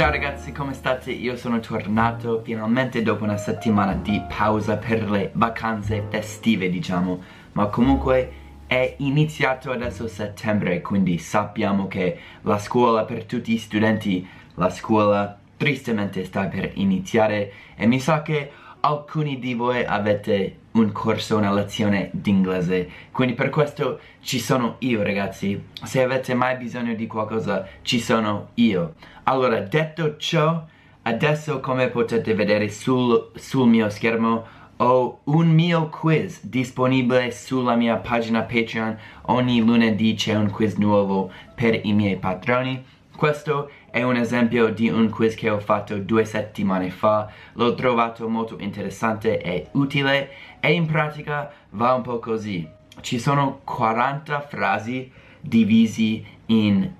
Ciao ragazzi, come state? Io sono tornato finalmente dopo una settimana di pausa per le vacanze festive, diciamo. Ma comunque è iniziato adesso settembre, quindi sappiamo che la scuola per tutti gli studenti, la scuola tristemente sta per iniziare e mi sa che alcuni di voi avete un corso, una lezione d'inglese. Quindi per questo ci sono io ragazzi. Se avete mai bisogno di qualcosa ci sono io. Allora detto ciò adesso come potete vedere sul, sul mio schermo ho un mio quiz disponibile sulla mia pagina Patreon. Ogni lunedì c'è un quiz nuovo per i miei patroni. Questo è un esempio di un quiz che ho fatto due settimane fa, l'ho trovato molto interessante e utile e in pratica va un po' così. Ci sono 40 frasi divisi in,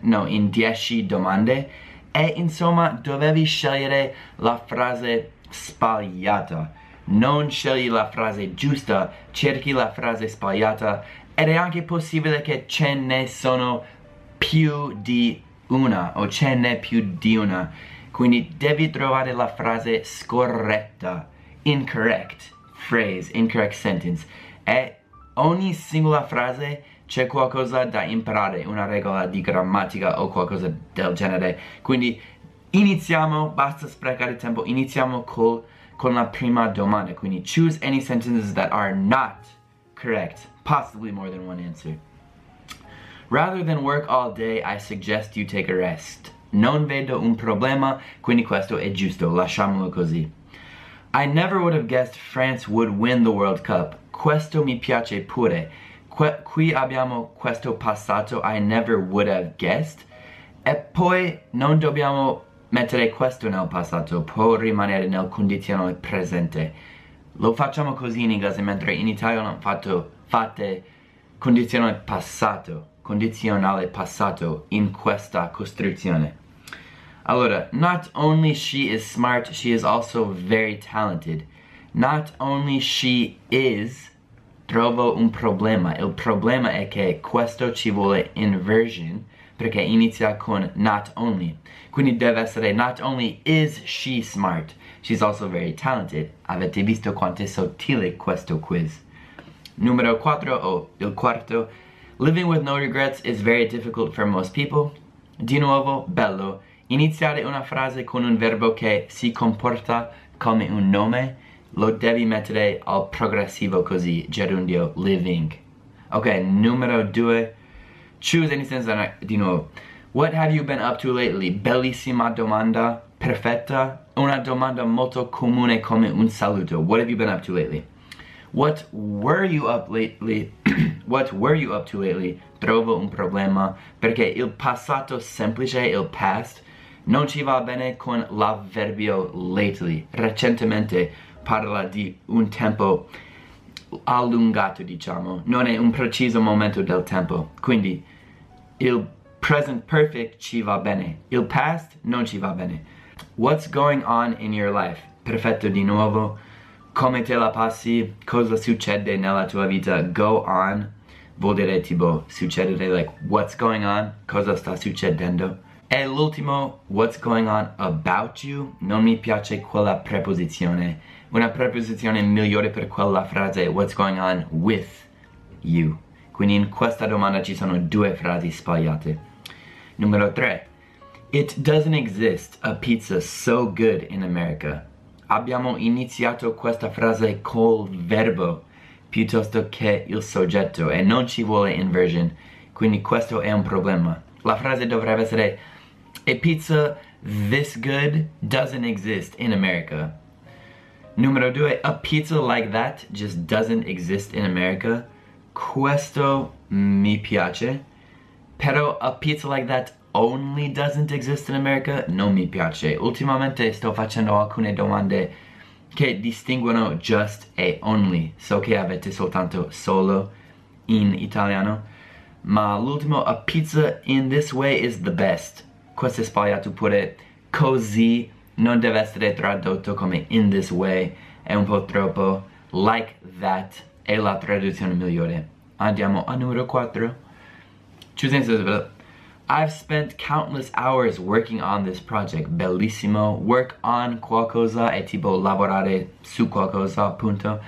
no, in 10 domande e insomma dovevi scegliere la frase sbagliata. Non scegli la frase giusta, cerchi la frase sbagliata ed è anche possibile che ce ne sono più di una o ce n'è più di una. Quindi devi trovare la frase scorretta incorrect phrase, incorrect sentence. E ogni singola frase c'è qualcosa da imparare una regola di grammatica o qualcosa del genere. Quindi iniziamo, basta sprecare tempo iniziamo col, con la prima domanda. Quindi choose any sentences that are not correct possibly more than one answer Rather than work all day, I suggest you take a rest. Non vedo un problema, quindi questo è giusto, lasciamolo così. I never would have guessed France would win the World Cup. Questo mi piace pure. Que qui abbiamo questo passato I never would have guessed. E poi non dobbiamo mettere questo nel passato, può rimanere nel condizionale presente. Lo facciamo così in inglese, mentre in italiano fatto, fate condizionale passato condizionale passato in questa costruzione. Allora, not only she is smart, she is also very talented. Not only she is, trovo un problema. Il problema è che questo ci vuole inversion, perché inizia con not only. Quindi deve essere not only is she smart, she's also very talented. Avete visto quanto è sottile questo quiz. Numero 4 o il quarto Living with no regrets is very difficult for most people. Di nuovo, bello. Iniziare una frase con un verbo che si comporta come un nome lo devi mettere al progressivo così, gerundio, living. Ok, numero due. Choose any sentence di nuovo. What have you been up to lately? Bellissima domanda, perfetta. Una domanda molto comune come un saluto. What have you been up to lately? What were you up lately? What were you up to lately? Trovo un problema perché il passato semplice, il past, non ci va bene con l'avverbio lately. Recentemente parla di un tempo allungato, diciamo. Non è un preciso momento del tempo. Quindi il present perfect ci va bene. Il past non ci va bene. What's going on in your life? Perfetto di nuovo come te la passi, cosa succede nella tua vita, go on, vuol dire tipo succedere, like what's going on, cosa sta succedendo. E l'ultimo, what's going on about you, non mi piace quella preposizione. Una preposizione migliore per quella frase what's going on with you. Quindi in questa domanda ci sono due frasi sbagliate. Numero 3. It doesn't exist a pizza so good in America abbiamo iniziato questa frase col verbo piuttosto che il soggetto e non ci vuole inversion, quindi questo è un problema. La frase dovrebbe essere A pizza this good doesn't exist in America. Numero due, a pizza like that just doesn't exist in America. Questo mi piace, però a pizza like that only doesn't exist in America non mi piace. Ultimamente sto facendo alcune domande che distinguono just e only. So che avete soltanto solo in italiano. Ma l'ultimo, a pizza in this way is the best. Questo è sbagliato pure. Così non deve essere tradotto come in this way. È un po' troppo. Like that è la traduzione migliore. Andiamo al numero 4. Choosing I've spent countless hours working on this project, bellissimo. Work on qualcosa e tipo lavorare su qualcosa, punto.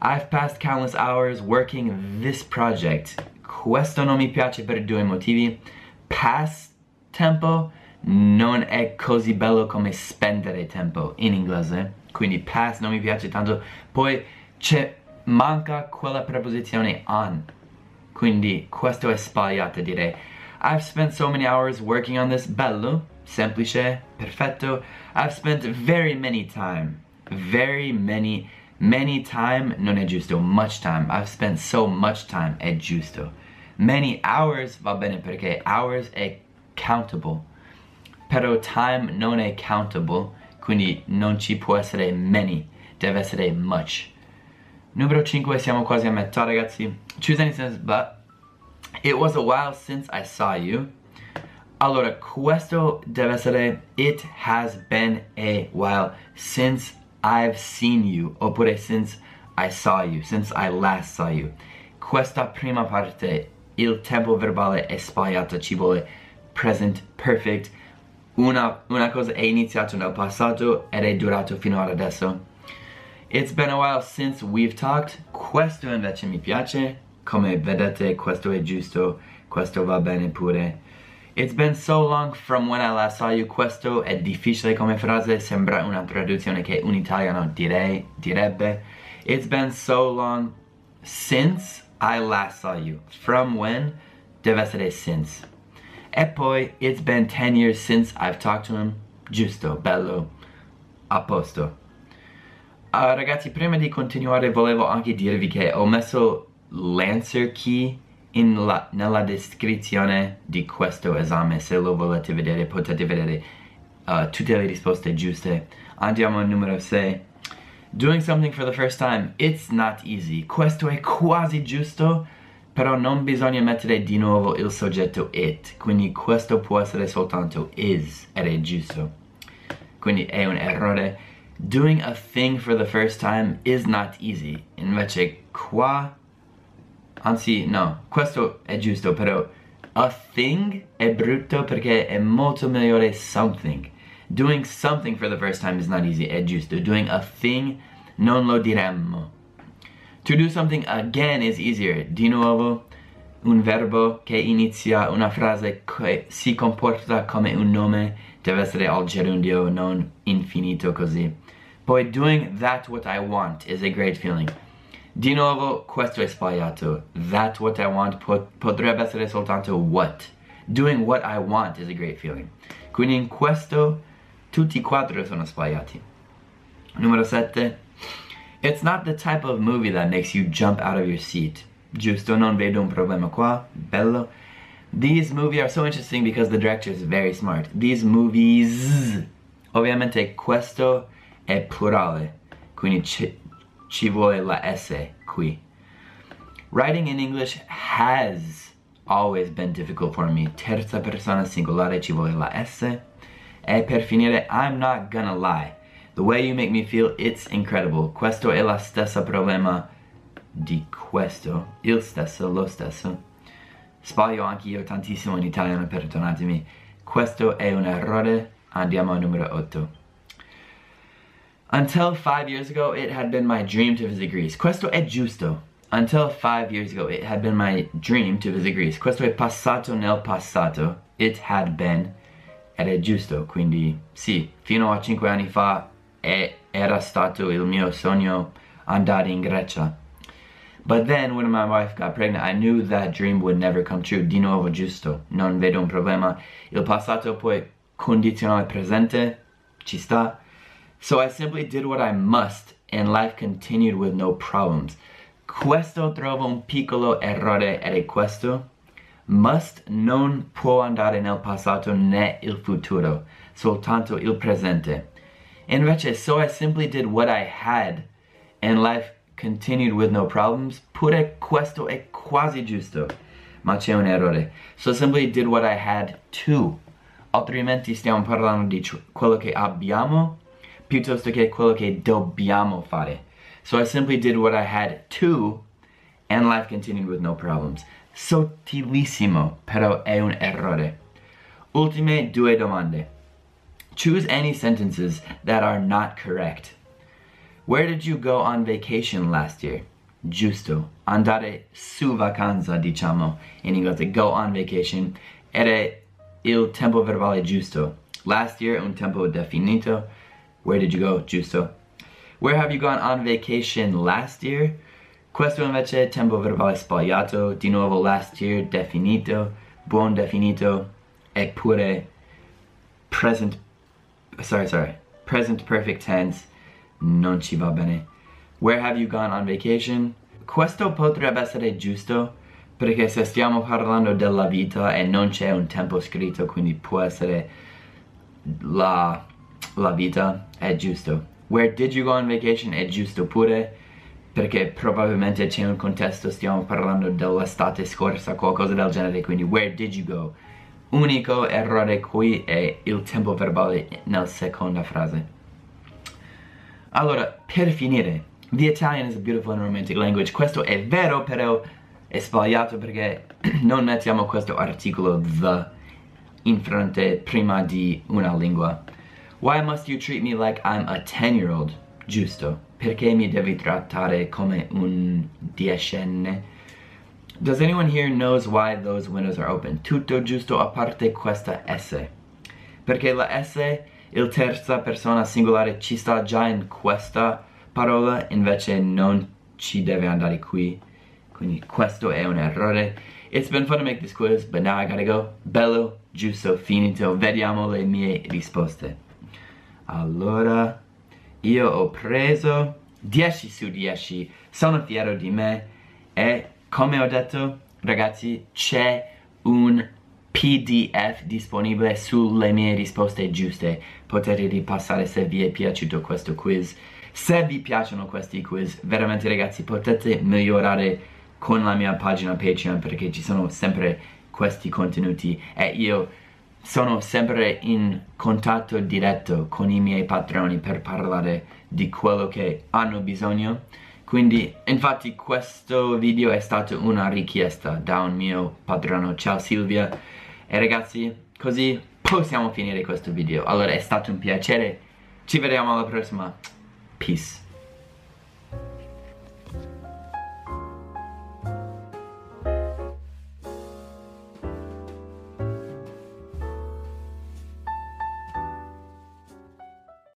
I've passed countless hours working this project. Questo non mi piace per due motivi. Pass tempo non è così bello come spendere tempo in inglese. Quindi pass non mi piace tanto. Poi c'è manca quella preposizione on. Quindi questo è sbagliato direi. I've spent so many hours working on this. Bello, semplice, perfetto. I've spent very many time. Very many, many time non è giusto. Much time. I've spent so much time è giusto. Many hours va bene perché hours è countable. Però time non è countable, quindi non ci può essere many, deve essere much. Numero 5, siamo quasi a metà ragazzi. Choose any sentence but It was a while since I saw you. Allora, questo deve essere It has been a while since I've seen you. Oppure since I saw you. Since I last saw you. Questa prima parte, il tempo verbale è sbagliato, ci vuole present perfect. Una, una cosa è iniziato nel passato ed è durato fino ad adesso. It's been a while since we've talked. Questo invece mi piace come vedete questo è giusto, questo va bene pure. It's been so long from when I last saw you, questo è difficile come frase, sembra una traduzione che un italiano direi, direbbe. It's been so long since I last saw you. From when deve essere since. E poi, it's been 10 years since I've talked to him. Giusto, bello, a posto. Uh, ragazzi, prima di continuare volevo anche dirvi che ho messo l'Answer Key la, nella descrizione di questo esame. Se lo volete vedere potete vedere uh, tutte le risposte giuste. Andiamo al numero 6 doing something for the first time it's not easy. Questo è quasi giusto però non bisogna mettere di nuovo il soggetto it. Quindi questo può essere soltanto is ed è giusto. Quindi è un errore. Doing a thing for the first time is not easy. Invece qua Anzi, no, questo è giusto, però a thing è brutto perché è molto migliore something. Doing something for the first time is not easy, è giusto. Doing a thing non lo diremmo. To do something again is easier. Di nuovo, un verbo che inizia una frase che si comporta come un nome deve essere al gerundio, non infinito così. Poi, doing that what I want is a great feeling. Di nuovo, questo è sbagliato. That's what I want potrebbe essere soltanto what. Doing what I want is a great feeling. Quindi in questo tutti e quattro sono sbagliati. Numero 7. It's not the type of movie that makes you jump out of your seat. Giusto, non vedo un problema qua. Bello. These movies are so interesting because the director is very smart. These movies. Ovviamente questo è plurale. Quindi ci vuole la S qui. Writing in English has always been difficult for me. Terza persona singolare ci vuole la S. E per finire, I'm not gonna lie. The way you make me feel, it's incredible. Questo è la stessa problema di questo. Il stesso, lo stesso. Sbaglio anche io tantissimo in italiano, perdonatemi. Questo è un errore. Andiamo al numero 8. Until five years ago, it had been my dream to visit Greece. Questo è giusto. Until five years ago, it had been my dream to visit Greece. Questo è passato nel passato. It had been. Ed è giusto, quindi sì, fino a cinque anni fa è, era stato il mio sogno andare in Grecia. But then, when my wife got pregnant, I knew that dream would never come true. Di nuovo giusto, non vedo un problema. Il passato poi condizionale presente, ci sta. So I simply did what I must and life continued with no problems. Questo trovo un piccolo errore ed è questo. Must non può andare nel passato né il futuro, soltanto il presente. Invece, so I simply did what I had and life continued with no problems, pure questo è quasi giusto, ma c'è un errore. So simply did what I had to. Altrimenti stiamo parlando di quello che abbiamo piuttosto che quello che dobbiamo fare. So I simply did what I had to and life continued with no problems. Sottilissimo, però è un errore. ultime due domande. Choose any sentences that are not correct. Where did you go on vacation last year? Giusto. Andare su vacanza, diciamo, in inglese. Go on vacation. Era il tempo verbale giusto. Last year, un tempo definito. Where did you go? Giusto. Where have you gone on vacation last year? Questo invece è tempo verbale sbagliato. Di nuovo last year, definito. Buon definito. Eppure present, sorry, sorry. Present perfect tense non ci va bene. Where have you gone on vacation? Questo potrebbe essere giusto perché se stiamo parlando della vita e non c'è un tempo scritto, quindi può essere la, la vita, è giusto. Where did you go on vacation? È giusto pure perché probabilmente c'è un contesto, stiamo parlando dell'estate scorsa, qualcosa del genere, quindi where did you go? Unico errore qui è il tempo verbale nella seconda frase. Allora, per finire, the Italian is a beautiful and romantic language. Questo è vero, però è sbagliato perché non mettiamo questo articolo the in fronte prima di una lingua. Why must you treat me like I'm a 10-year-old? Giusto. Perché mi devi trattare come un diecenne? Does anyone here knows why those windows are open? Tutto giusto a parte questa S. Perché la S il terza persona singolare ci sta già in questa parola, invece non ci deve andare qui. Quindi questo è un errore. It's been fun to make this quiz, but now I gotta go. Bello, giusto, finito. Vediamo le mie risposte. Allora, io ho preso 10 su 10. Sono fiero di me. E come ho detto, ragazzi, c'è un PDF disponibile sulle mie risposte giuste. Potete ripassare se vi è piaciuto questo quiz. Se vi piacciono questi quiz, veramente ragazzi, potete migliorare con la mia pagina Patreon perché ci sono sempre questi contenuti e io sono sempre in contatto diretto con i miei patroni per parlare di quello che hanno bisogno quindi infatti questo video è stato una richiesta da un mio patrono ciao Silvia e ragazzi, così possiamo finire questo video. Allora, è stato un piacere. Ci vediamo alla prossima. Peace.